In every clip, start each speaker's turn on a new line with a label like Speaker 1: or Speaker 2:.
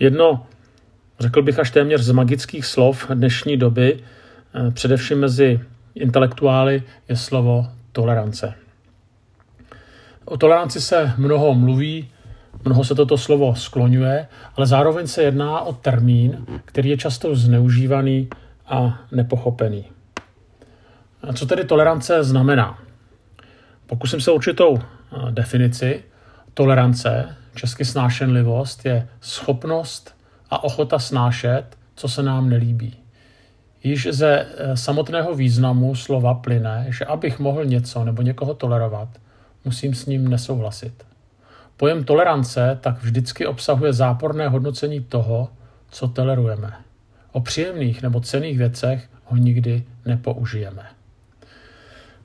Speaker 1: Jedno, řekl bych až téměř z magických slov dnešní doby, eh, především mezi intelektuály, je slovo tolerance. O toleranci se mnoho mluví, mnoho se toto slovo skloňuje, ale zároveň se jedná o termín, který je často zneužívaný a nepochopený. A co tedy tolerance znamená? Pokusím se určitou eh, definici. Tolerance, česky snášenlivost, je schopnost a ochota snášet, co se nám nelíbí. Již ze eh, samotného významu slova plyne, že abych mohl něco nebo někoho tolerovat, musím s ním nesouhlasit. Pojem tolerance tak vždycky obsahuje záporné hodnocení toho, co tolerujeme. O příjemných nebo cených věcech ho nikdy nepoužijeme.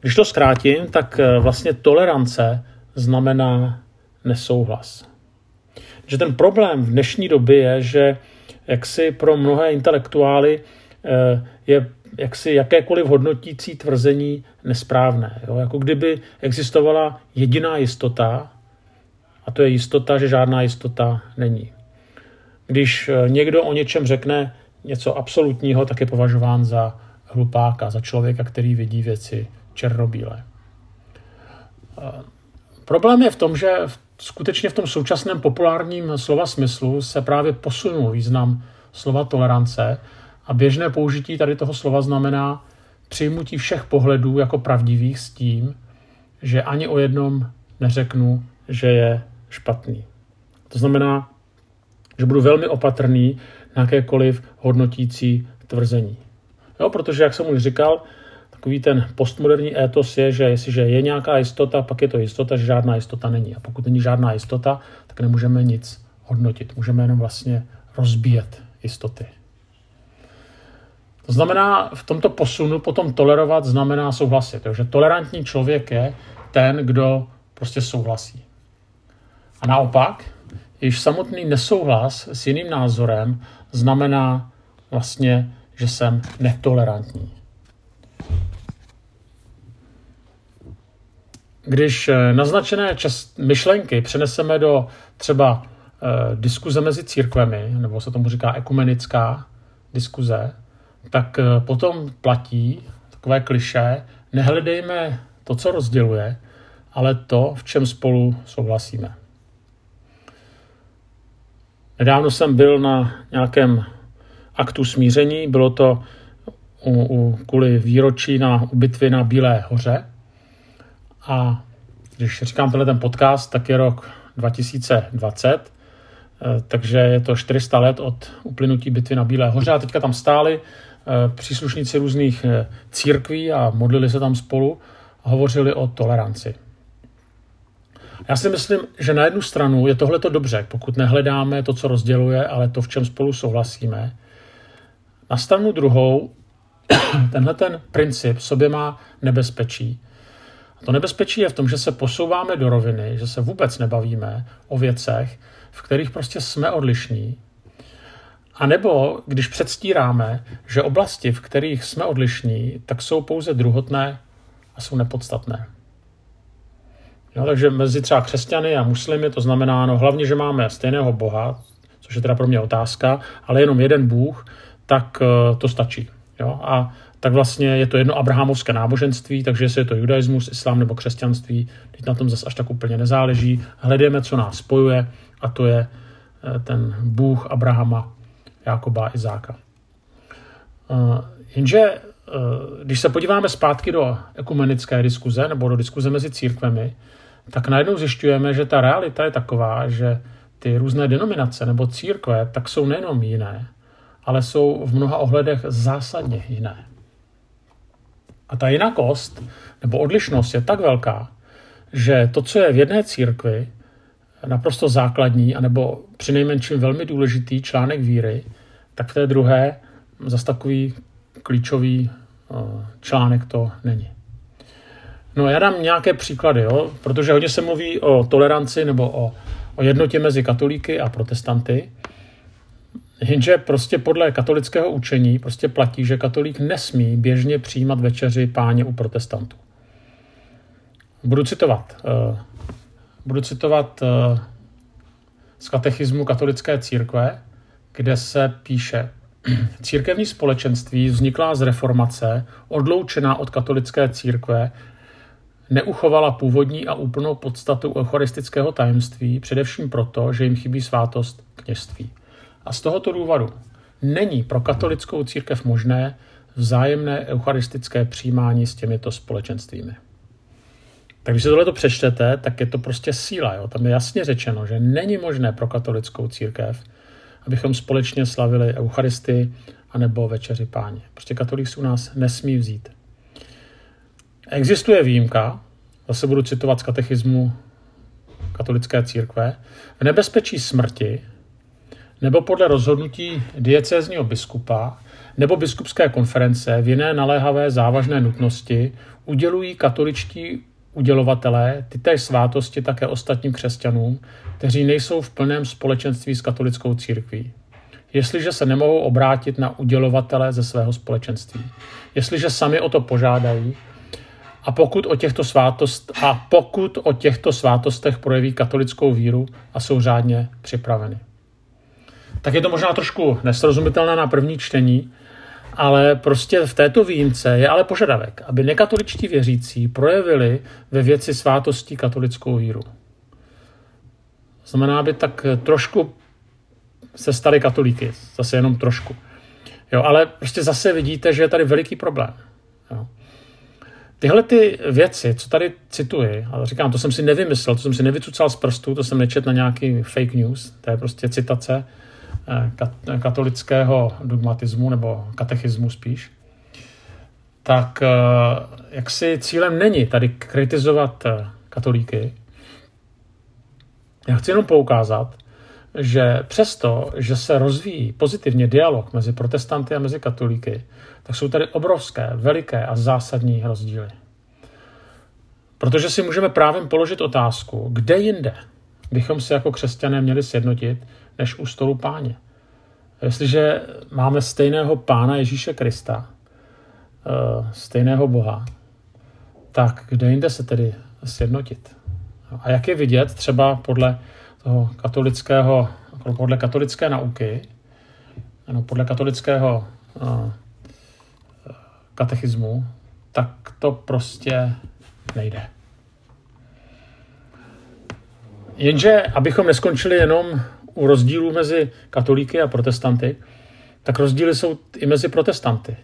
Speaker 1: Když to zkrátím, tak eh, vlastně tolerance znamená nesouhlas. Že ten problém v dnešní době je, že jaksi pro mnohé intelektuály eh, je jaksi jakékoliv hodnotící tvrzení nesprávné. Jo? Jako kdyby existovala jediná jistota, a to je jistota, že žádná jistota není. Když eh, někdo o něčem řekne něco absolutního, tak je považován za hlupáka, za člověka, který vidí věci černobílé. Problém je v tom, že skutečně v tom současném populárním slova smyslu se právě posunul význam slova tolerance a běžné použití tady toho slova znamená přijmutí všech pohledů jako pravdivých s tím, že ani o jednom neřeknu, že je špatný. To znamená, že budu velmi opatrný na jakékoliv hodnotící tvrzení. Jo, protože, jak jsem už říkal, takový ten postmoderní étos je, že jestliže je nějaká jistota, pak je to jistota, že žádná jistota není. A pokud není žádná jistota, tak nemůžeme nic hodnotit. Můžeme jenom vlastně rozbíjet jistoty. To znamená, v tomto posunu potom tolerovat znamená souhlasit. že tolerantní člověk je ten, kdo prostě souhlasí. A naopak, již samotný nesouhlas s jiným názorem znamená vlastně, že jsem netolerantní. Když eh, naznačené čas, myšlenky přeneseme do třeba eh, diskuze mezi církvemi, nebo se tomu říká ekumenická diskuze, tak eh, potom platí takové kliše, nehledejme to, co rozděluje, ale to, v čem spolu souhlasíme. Nedávno jsem byl na nějakém aktu smíření, bylo to u, u, kvůli výročí na u bitvy na Bílé hoře. A když říkám tenhle ten podcast, tak je rok 2020, eh, takže je to 400 let od uplynutí bitvy na Bílé hoře a teďka tam stáli eh, příslušníci různých eh, církví a modlili se tam spolu a hovořili o toleranci. Já si myslím, že na jednu stranu je tohle to dobře, pokud nehledáme to, co rozděluje, ale to, v čem spolu souhlasíme. Na stranu druhou, tenhle ten princip sobě má nebezpečí. To nebezpečí je v tom, že se posouváme do roviny, že se vůbec nebavíme o věcech, v kterých prostě jsme odlišní. A nebo když předstíráme, že oblasti, v kterých jsme odlišní, tak jsou pouze druhotné a jsou nepodstatné. Jo, takže mezi třeba křesťany a muslimy to znamená, no hlavně, že máme stejného Boha, což je teda pro mě otázka, ale jenom jeden Bůh, tak uh, to stačí. Jo? A tak vlastně je to jedno abrahamovské náboženství, takže jestli je to judaismus, islám nebo křesťanství, teď na tom zase až tak úplně nezáleží. Hledejme, co nás spojuje a to je uh, ten Bůh Abrahama, Jakoba a Izáka. Uh, jenže když se podíváme zpátky do ekumenické diskuze nebo do diskuze mezi církvemi, tak najednou zjišťujeme, že ta realita je taková, že ty různé denominace nebo církve tak jsou nejenom jiné, ale jsou v mnoha ohledech zásadně jiné. A ta jinakost nebo odlišnost je tak velká, že to, co je v jedné církvi naprosto základní, anebo přinejmenším velmi důležitý článek víry, tak v té druhé zase takový klíčový eh, článek to není. No já dám nějaké příklady, jo? protože hodně se mluví o toleranci nebo o, o jednotě mezi katolíky a protestanty. Jenže prostě podle katolického učení prostě platí, že katolík nesmí běžně přijímat večeři páně u protestantů. Budu citovat. Uh, budu citovat uh, z katechismu katolické církve. kde se píše, církevní společenství vzniklá z reformace, odloučená od katolické církve, neuchovala původní a úplnou podstatu eucharistického tajemství, především proto, že jim chybí svátost kněžství. A z tohoto důvodu není pro katolickou církev možné vzájemné eucharistické přijímání s těmito společenstvími. Tak když si tohle přečtete, tak je to prostě síla. Jo? Tam je jasně řečeno, že není možné pro katolickou církev, abychom společně slavili Eucharistii anebo Večeři páně. Prostě katolík u nás nesmí vzít. Existuje výjimka, zase budu citovat z katechismu katolické církve, v nebezpečí smrti nebo podle rozhodnutí diecézního biskupa nebo biskupské konference v jiné naléhavé závažné nutnosti udělují katoličtí udělovatelé tytéž svátosti také ostatním křesťanům, kteří nejsou v plném společenství s katolickou církví. Jestliže se nemohou obrátit na udělovatele ze svého společenství. Jestliže sami o to požádají, a pokud o těchto, svátost, a pokud o těchto svátostech projeví katolickou víru a jsou řádně připraveny. Tak je to možná trošku nesrozumitelné na první čtení, ale prostě v této výjimce je ale požadavek, aby nekatoličtí věřící projevili ve věci svátostí katolickou víru. Znamená, aby tak trošku se stali katolíky, zase jenom trošku. Jo, ale prostě zase vidíte, že je tady veliký problém. Jo. Tyhle ty věci, co tady cituji, a říkám, to jsem si nevymyslel, to jsem si nevycucal z prstu, to jsem nečet na nějaký fake news, to je prostě citace katolického dogmatismu nebo katechismu spíš, tak eh, jak si cílem není tady kritizovat eh, katolíky. Já chci jenom poukázat, že přesto, že se rozvíjí pozitivně dialog mezi protestanty a mezi katolíky, tak jsou tady obrovské, veliké a zásadní rozdíly. Protože si můžeme právě položit otázku, kde jinde bychom se jako křesťané měli sjednotit, než u stolu páně. Jestliže máme stejného pána Ježíše Krista, eh, stejného Boha, tak kde jinde se tedy sjednotit? A jak je vidět třeba podle toho katolického, podle katolické nauky, ano, podle katolického uh, katechismu, tak to prostě nejde. Jenže, abychom neskončili jenom u rozdílů mezi katolíky a protestanty, tak rozdíly jsou i mezi protestanty.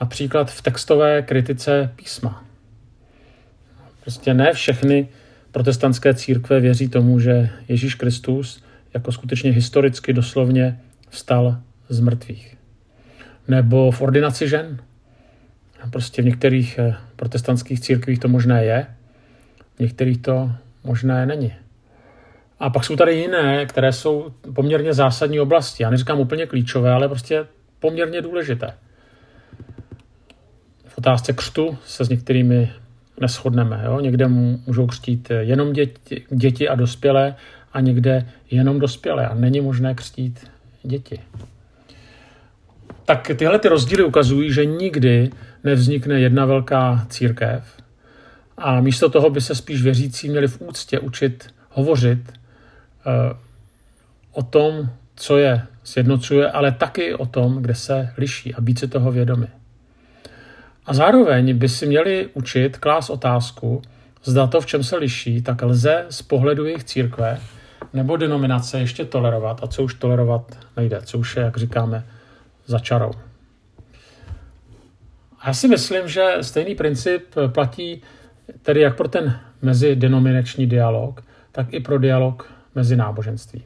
Speaker 1: Například v textové kritice písma. Prostě ne všechny protestantské církve věří tomu, že Ježíš Kristus jako skutečně historicky doslovně vstal z mrtvých. Nebo v ordinaci žen. Prostě v některých eh, protestantských církvích to možné je, v některých to možné není. A pak jsou tady jiné, které jsou poměrně zásadní oblasti. Já neříkám úplně klíčové, ale prostě poměrně důležité. V otázce křtu se s některými neschodneme. Jo? Někde můžou křtít jenom děti, děti a dospělé a někde jenom dospělé a není možné křtít děti. Tak tyhle ty rozdíly ukazují, že nikdy nevznikne jedna velká církev a místo toho by se spíš věřící měli v úctě učit hovořit o tom, co je sjednocuje, ale taky o tom, kde se liší a být si toho vědomi. A zároveň by si měli učit klás otázku, zda to, v čem se liší, tak lze z pohledu jejich církve nebo denominace ještě tolerovat a co už tolerovat nejde, co už je, jak říkáme, za čarou. A já si myslím, že stejný princip platí tedy jak pro ten mezidenominační dialog, tak i pro dialog mezi náboženství.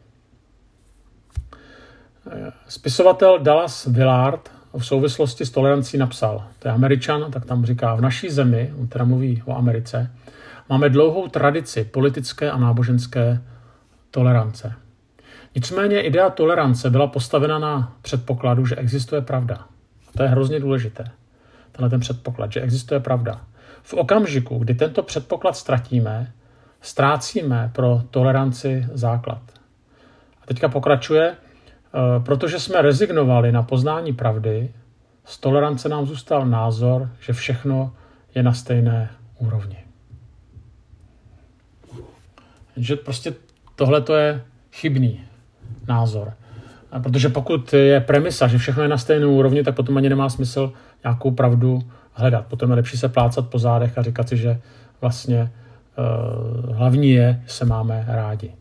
Speaker 1: Spisovatel Dallas Willard v souvislosti s tolerancí napsal, to je američan, tak tam říká, v naší zemi, on teda mluví o Americe, máme dlouhou tradici politické a náboženské tolerance. Nicméně idea tolerance byla postavena na předpokladu, že existuje pravda. A to je hrozně důležité. Tenhle ten předpoklad, že existuje pravda. V okamžiku, kdy tento předpoklad ztratíme, ztrácíme pro toleranci základ. A teďka pokračuje, Eh, protože jsme rezignovali na poznání pravdy, z tolerance nám zůstal názor, že všechno je na stejné úrovni. Že prostě tohle to je chybný názor. Protože pokud je premisa, že všechno je na stejné úrovni, tak potom ani nemá smysl nějakou pravdu hledat. Potom je lepší se plácat po zádech a říkat si, že vlastně hlavní je, se máme rádi.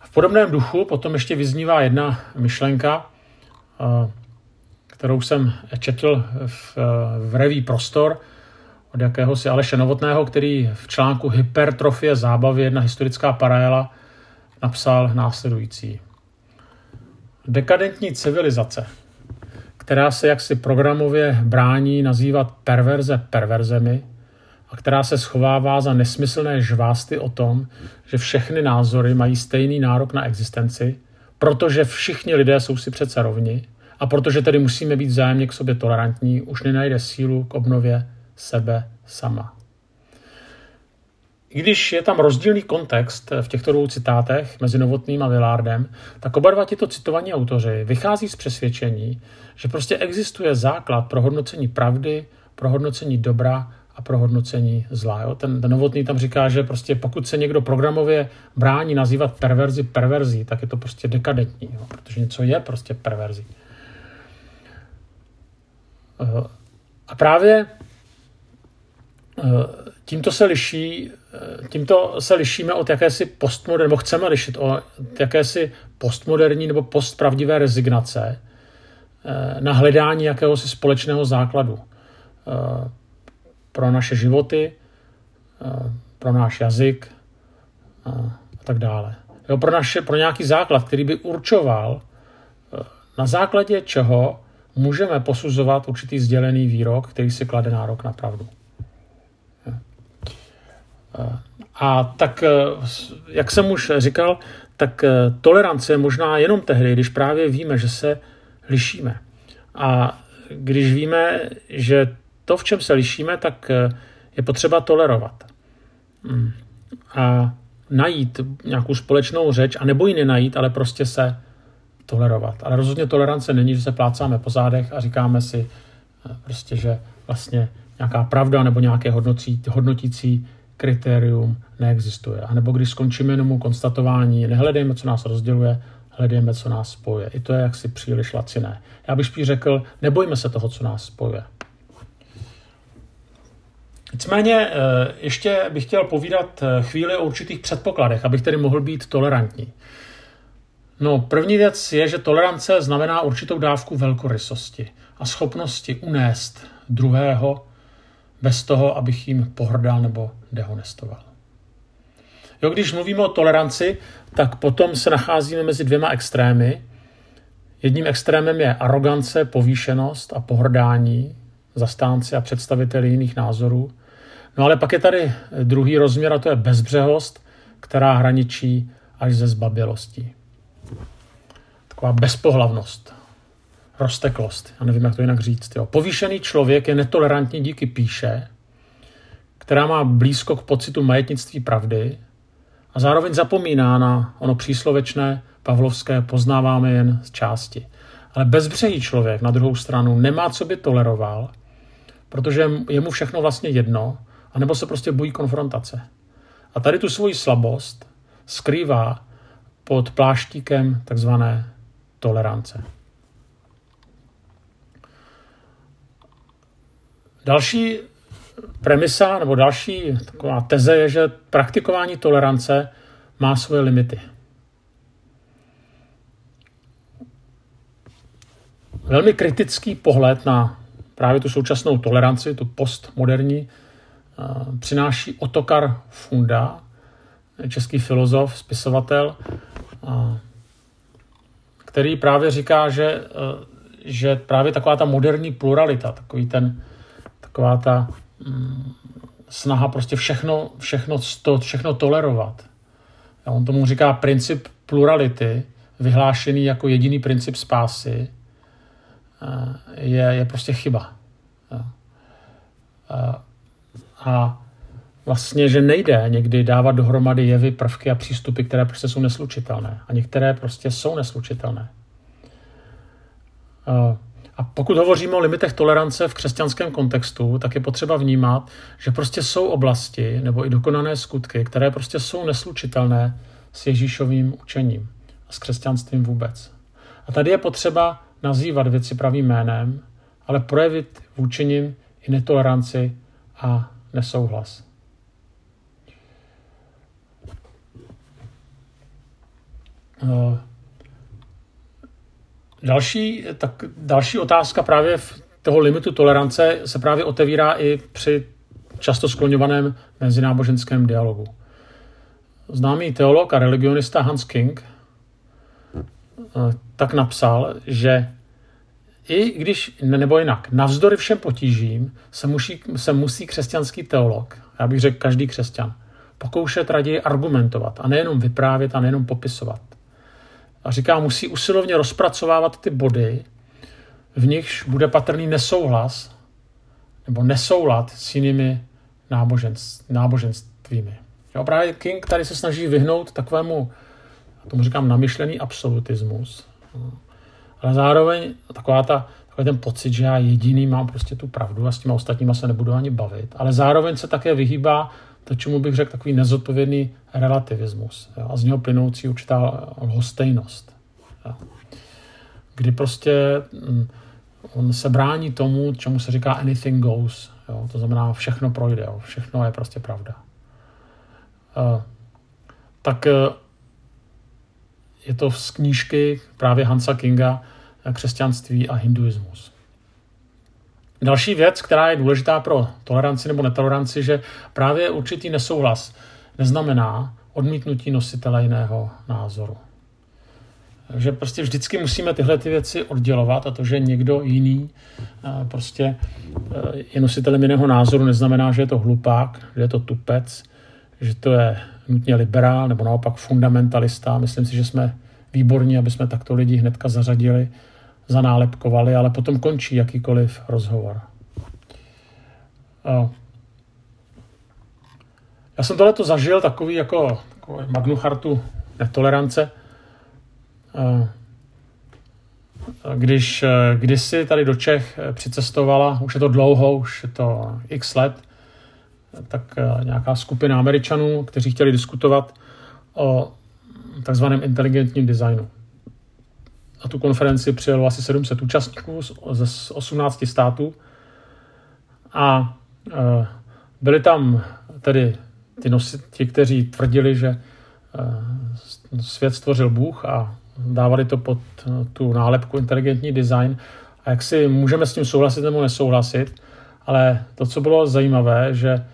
Speaker 1: V podobném duchu potom ještě vyznívá jedna myšlenka, uh, kterou jsem četl v, v reví Prostor od jakéhosi Aleše Novotného, který v článku Hypertrofie zábavy, jedna historická paralela, napsal následující. Dekadentní civilizace, která se jaksi programově brání nazývat perverze perverzemi a která se schovává za nesmyslné žvásty o tom, že všechny názory mají stejný nárok na existenci, protože všichni lidé jsou si přece rovni a protože tedy musíme být vzájemně k sobě tolerantní, už nenajde sílu k obnově sebe sama. I když je tam rozdílný kontext v těchto dvou citátech mezi Novotným a Villardem, tak oba dva tito citovaní autoři vychází z přesvědčení, že prostě existuje základ pro hodnocení pravdy, pro hodnocení dobra a pro hodnocení zla. Jo? Ten, ten Novotný tam říká, že prostě pokud se někdo programově brání nazývat perverzi perverzí, tak je to prostě dekadentní, jo? protože něco je prostě perverzí. Eh, a právě eh, tímto se liší, eh, tímto se lišíme od jakési postmoderní, nebo chceme lišit od jakési postmoderní nebo postpravdivé rezignace na hledání jakéhosi společného základu pro naše životy, pro náš jazyk a tak dále. Jo, pro, naše, pro nějaký základ, který by určoval, na základě čeho můžeme posuzovat určitý sdělený výrok, který si klade nárok na pravdu. A tak, jak jsem už říkal, tak tolerance je možná jenom tehdy, když právě víme, že se lišíme. A když víme, že to, v čem se lišíme, tak je potřeba tolerovat. Hmm. A najít nějakou společnou řeč, a nebo ji nenajít, ale prostě se tolerovat. Ale rozhodně tolerance není, že se plácáme po zádech a říkáme si eh, prostě, že vlastně nějaká pravda nebo nějaké hodnotící, hodnotící kritérium neexistuje. A nebo když skončíme jenom konstatování, nehledejme, co nás rozděluje, hledejme, co nás spojuje. I to je jaksi příliš laciné. Já bych spíš řekl, nebojme se toho, co nás spojuje. Nicméně eh, ještě bych chtěl povídat eh, chvíli o určitých předpokladech, abych tedy mohl být tolerantní. No, první věc je, že tolerance znamená určitou dávku velkorysosti a schopnosti unést druhého bez toho, abych jim pohrdal nebo dehonestoval. Jo, když mluvíme o toleranci, tak potom se nacházíme mezi dvěma extrémy. Jedním extrémem je arogance, povýšenost a pohrdání, zastánci a představiteli jiných názorů. No ale pak je tady druhý rozměr a to je bezbřehost, která hraničí až ze zbabělostí taková bezpohlavnost, rozteklost, já nevím, jak to jinak říct. Jo. Povýšený člověk je netolerantní díky píše, která má blízko k pocitu majetnictví pravdy a zároveň zapomíná na ono příslovečné pavlovské poznáváme jen z části. Ale bezbřehý člověk na druhou stranu nemá, co by toleroval, protože je mu všechno vlastně jedno, anebo se prostě bojí konfrontace. A tady tu svoji slabost skrývá pod pláštíkem takzvané tolerance. Další premisa nebo další taková teze je, že praktikování tolerance má svoje limity. Velmi kritický pohled na právě tu současnou toleranci, tu postmoderní, eh, přináší Otokar Funda, český filozof, spisovatel, který právě říká, že, eh, že právě taková ta moderní pluralita, takový ten, taková ta mm, snaha prostě všechno, všechno, to, všechno tolerovat. A on tomu říká princip plurality, vyhlášený jako jediný princip spásy, eh, je, je prostě chyba. A, a vlastně, že nejde někdy dávat dohromady jevy, prvky a přístupy, které prostě jsou neslučitelné. A některé prostě jsou neslučitelné. A pokud hovoříme o limitech tolerance v křesťanském kontextu, tak je potřeba vnímat, že prostě jsou oblasti nebo i dokonané skutky, které prostě jsou neslučitelné s Ježíšovým učením a s křesťanstvím vůbec. A tady je potřeba nazývat věci pravým jménem, ale projevit vůči nim i netoleranci a nesouhlas. Uh, Další, tak další otázka právě v toho limitu tolerance se právě otevírá i při často skloňovaném mezináboženském dialogu. Známý teolog a religionista Hans King eh, tak napsal, že i když, nebo jinak, navzdory všem potížím se musí, se musí křesťanský teolog, já bych řekl každý křesťan, pokoušet raději argumentovat a nejenom vyprávět a nejenom popisovat a říká, musí usilovně rozpracovávat ty body, v nichž bude patrný nesouhlas nebo nesoulad s jinými náboženstvími. Jo, právě King tady se snaží vyhnout takovému, tomu říkám, namyšlený absolutismus, ale zároveň taková ta, takový ten pocit, že já jediný mám prostě tu pravdu a s těma ostatníma se nebudu ani bavit, ale zároveň se také vyhýbá to, čemu bych řekl takový nezodpovědný relativismus jo, a z něho plynoucí určitá lhostejnost. Jo. Kdy prostě mm, on se brání tomu, čemu se říká anything goes. Jo, to znamená, všechno projde, jo, všechno je prostě pravda. Uh, tak uh, je to z knížky právě Hansa Kinga Křesťanství a hinduismus. Další věc, která je důležitá pro toleranci nebo netoleranci, že právě určitý nesouhlas neznamená odmítnutí nositele jiného názoru. Že prostě vždycky musíme tyhle ty věci oddělovat a to, že někdo jiný eh, prostě eh, je nositelem jiného názoru, neznamená, že je to hlupák, že je to tupec, že to je nutně liberál nebo naopak fundamentalista. Myslím si, že jsme výborní, aby jsme takto lidi hnedka zařadili zanálepkovali, ale potom končí jakýkoliv rozhovor. Já jsem tohleto zažil takový jako takový magnuchartu netolerance, když kdysi tady do Čech přicestovala, už je to dlouho, už je to x let, tak nějaká skupina Američanů, kteří chtěli diskutovat o takzvaném inteligentním designu na tu konferenci přijelo asi 700 účastníků ze 18 států a e, byli tam tedy ty nosi, ti, kteří tvrdili, že e, svět stvořil Bůh a dávali to pod tu nálepku inteligentní design. A jak si můžeme s tím souhlasit nebo nesouhlasit, ale to, co bylo zajímavé, že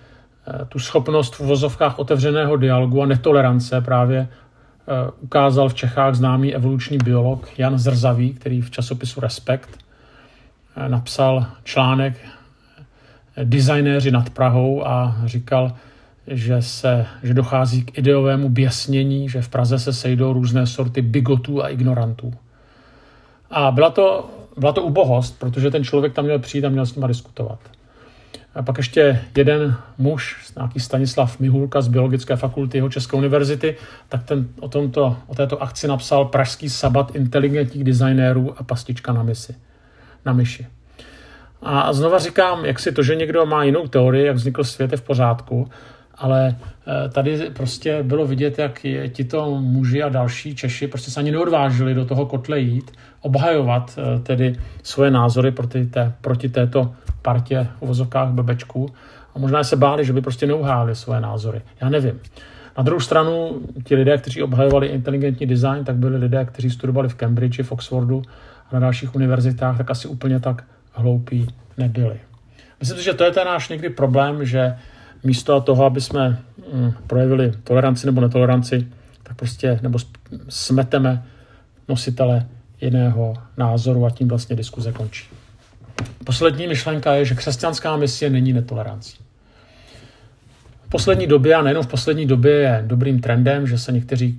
Speaker 1: tu schopnost v vozovkách otevřeného dialogu a netolerance právě Eh, ukázal v Čechách známý evoluční biolog Jan Zrzavý, který v časopisu Respekt eh, napsal článek eh, Designéři nad Prahou a říkal, že, se, že dochází k ideovému běsnění, že v Praze se sejdou různé sorty bigotů a ignorantů. A byla to, byla to ubohost, protože ten člověk tam měl přijít a měl s nima diskutovat. A pak ještě jeden muž, nějaký Stanislav Mihulka z Biologické fakulty jeho České univerzity, tak ten o, tomto, o této akci napsal Pražský sabat inteligentních designérů a pastička na misi. Na myši. A znova říkám, jak si to, že někdo má jinou teorii, jak vznikl svět, je v pořádku, ale eh, tady prostě bylo vidět, jak tito muži a další Češi prostě se ani neodvážili do toho kotle jít, obhajovat eh, tedy svoje názory proti, té, proti této partě v vozovkách blbečků a možná se báli, že by prostě neuháli svoje názory. Já nevím. Na druhou stranu, ti lidé, kteří obhajovali inteligentní design, tak byli lidé, kteří studovali v Cambridge, v Oxfordu a na dalších univerzitách, tak asi úplně tak hloupí nebyli. Myslím si, že to je ten náš někdy problém, že místo toho, aby jsme mm, projevili toleranci nebo netoleranci, tak prostě nebo smeteme nositele jiného názoru a tím vlastně diskuze končí. Poslední myšlenka je, že křesťanská misie není netolerancí. V poslední době, a nejenom v poslední době, je dobrým trendem, že se někteří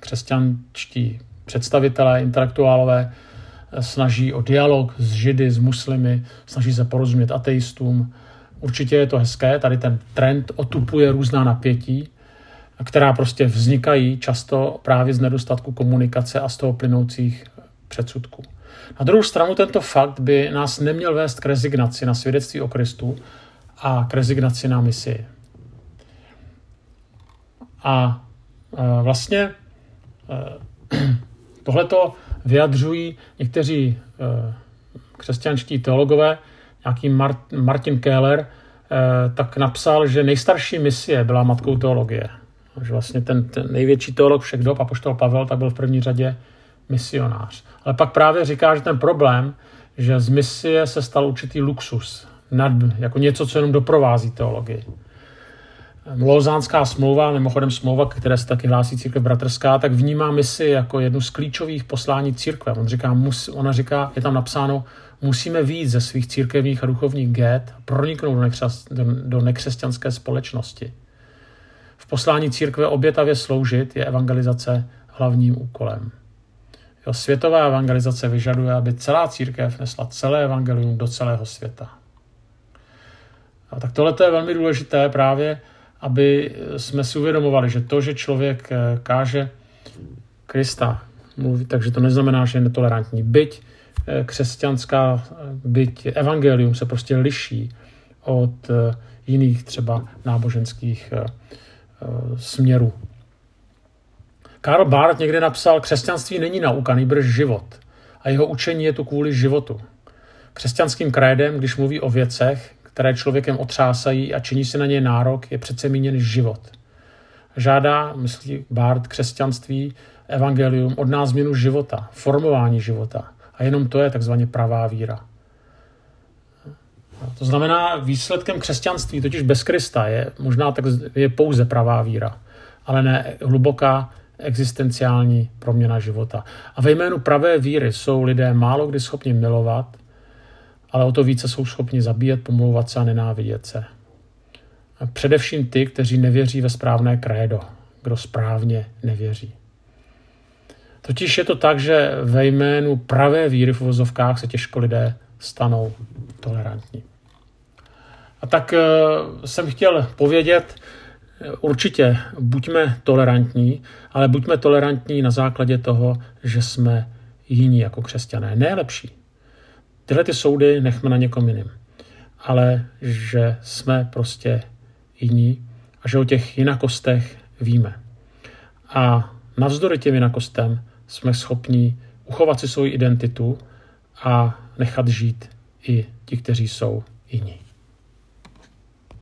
Speaker 1: křesťanští představitelé, intelektuálové snaží o dialog s židy, s muslimy, snaží se porozumět ateistům. Určitě je to hezké, tady ten trend otupuje různá napětí, která prostě vznikají často právě z nedostatku komunikace a z toho plynoucích předsudků. Na druhou stranu tento fakt by nás neměl vést k rezignaci na svědectví o Kristu a k rezignaci na misi. A e, vlastně e, Tohle to vyjadřují někteří eh, křesťanští teologové, nějaký Martin Keller, tak napsal, že nejstarší misie byla matkou teologie. Že vlastně ten, ten největší teolog všech dob, apoštol Pavel, tak byl v první řadě misionář. Ale pak právě říká, že ten problém, že z misie se stal určitý luxus, nad, jako něco, co jenom doprovází teologii. Lozánská smlouva, mimochodem smlouva, které se taky hlásí církev bratrská, tak vnímá misi jako jednu z klíčových poslání církve. On říká, mus, ona říká, je tam napsáno, musíme výjít ze svých církevních a duchovních get proniknout do, nekřes, do, do nekřesťanské společnosti. V poslání církve obětavě sloužit je evangelizace hlavním úkolem. Jo, světová evangelizace vyžaduje, aby celá církev nesla celé evangelium do celého světa. A tak tohle je velmi důležité právě, aby jsme si uvědomovali, že to, že člověk eh, káže Krista, mluví, takže to neznamená, že je netolerantní. Byť eh, křesťanská, byť evangelium se prostě liší od eh, jiných třeba náboženských směrů. Karl Barth někde napsal, křesťanství není nauka, nejbrž život. A jeho učení je tu kvůli životu. Křesťanským krédem, když mluví o věcech, které člověkem otřásají a činí si na ně nárok, je přece míněn život. Žádá, myslí Bart, křesťanství, evangelium od nás změnu života, formování života. A jenom to je takzvaně pravá víra. To znamená, výsledkem křesťanství, totiž bez Krista, je možná tak, je pouze pravá víra, ale ne hluboká existenciální proměna života. A ve jménu pravé víry jsou lidé málo kdy schopni milovat, ale o to více jsou schopni zabíjet, pomlouvat se a nenávidět se. A především ty, kteří nevěří ve správné krédo, kdo správně nevěří. Totiž je to tak, že ve jménu pravé víry v uvozovkách se těžko lidé stanou tolerantní. A tak uh, jsem chtěl povědět, určitě buďme tolerantní, ale buďme tolerantní na základě toho, že jsme jiní jako křesťané, ne lepší. Tyhle ty soudy nechme na někom jiným. Ale že jsme prostě jiní a že o těch jinakostech víme. A navzdory těm jinakostem jsme schopni uchovat si svou identitu a nechat žít i ti, kteří jsou jiní.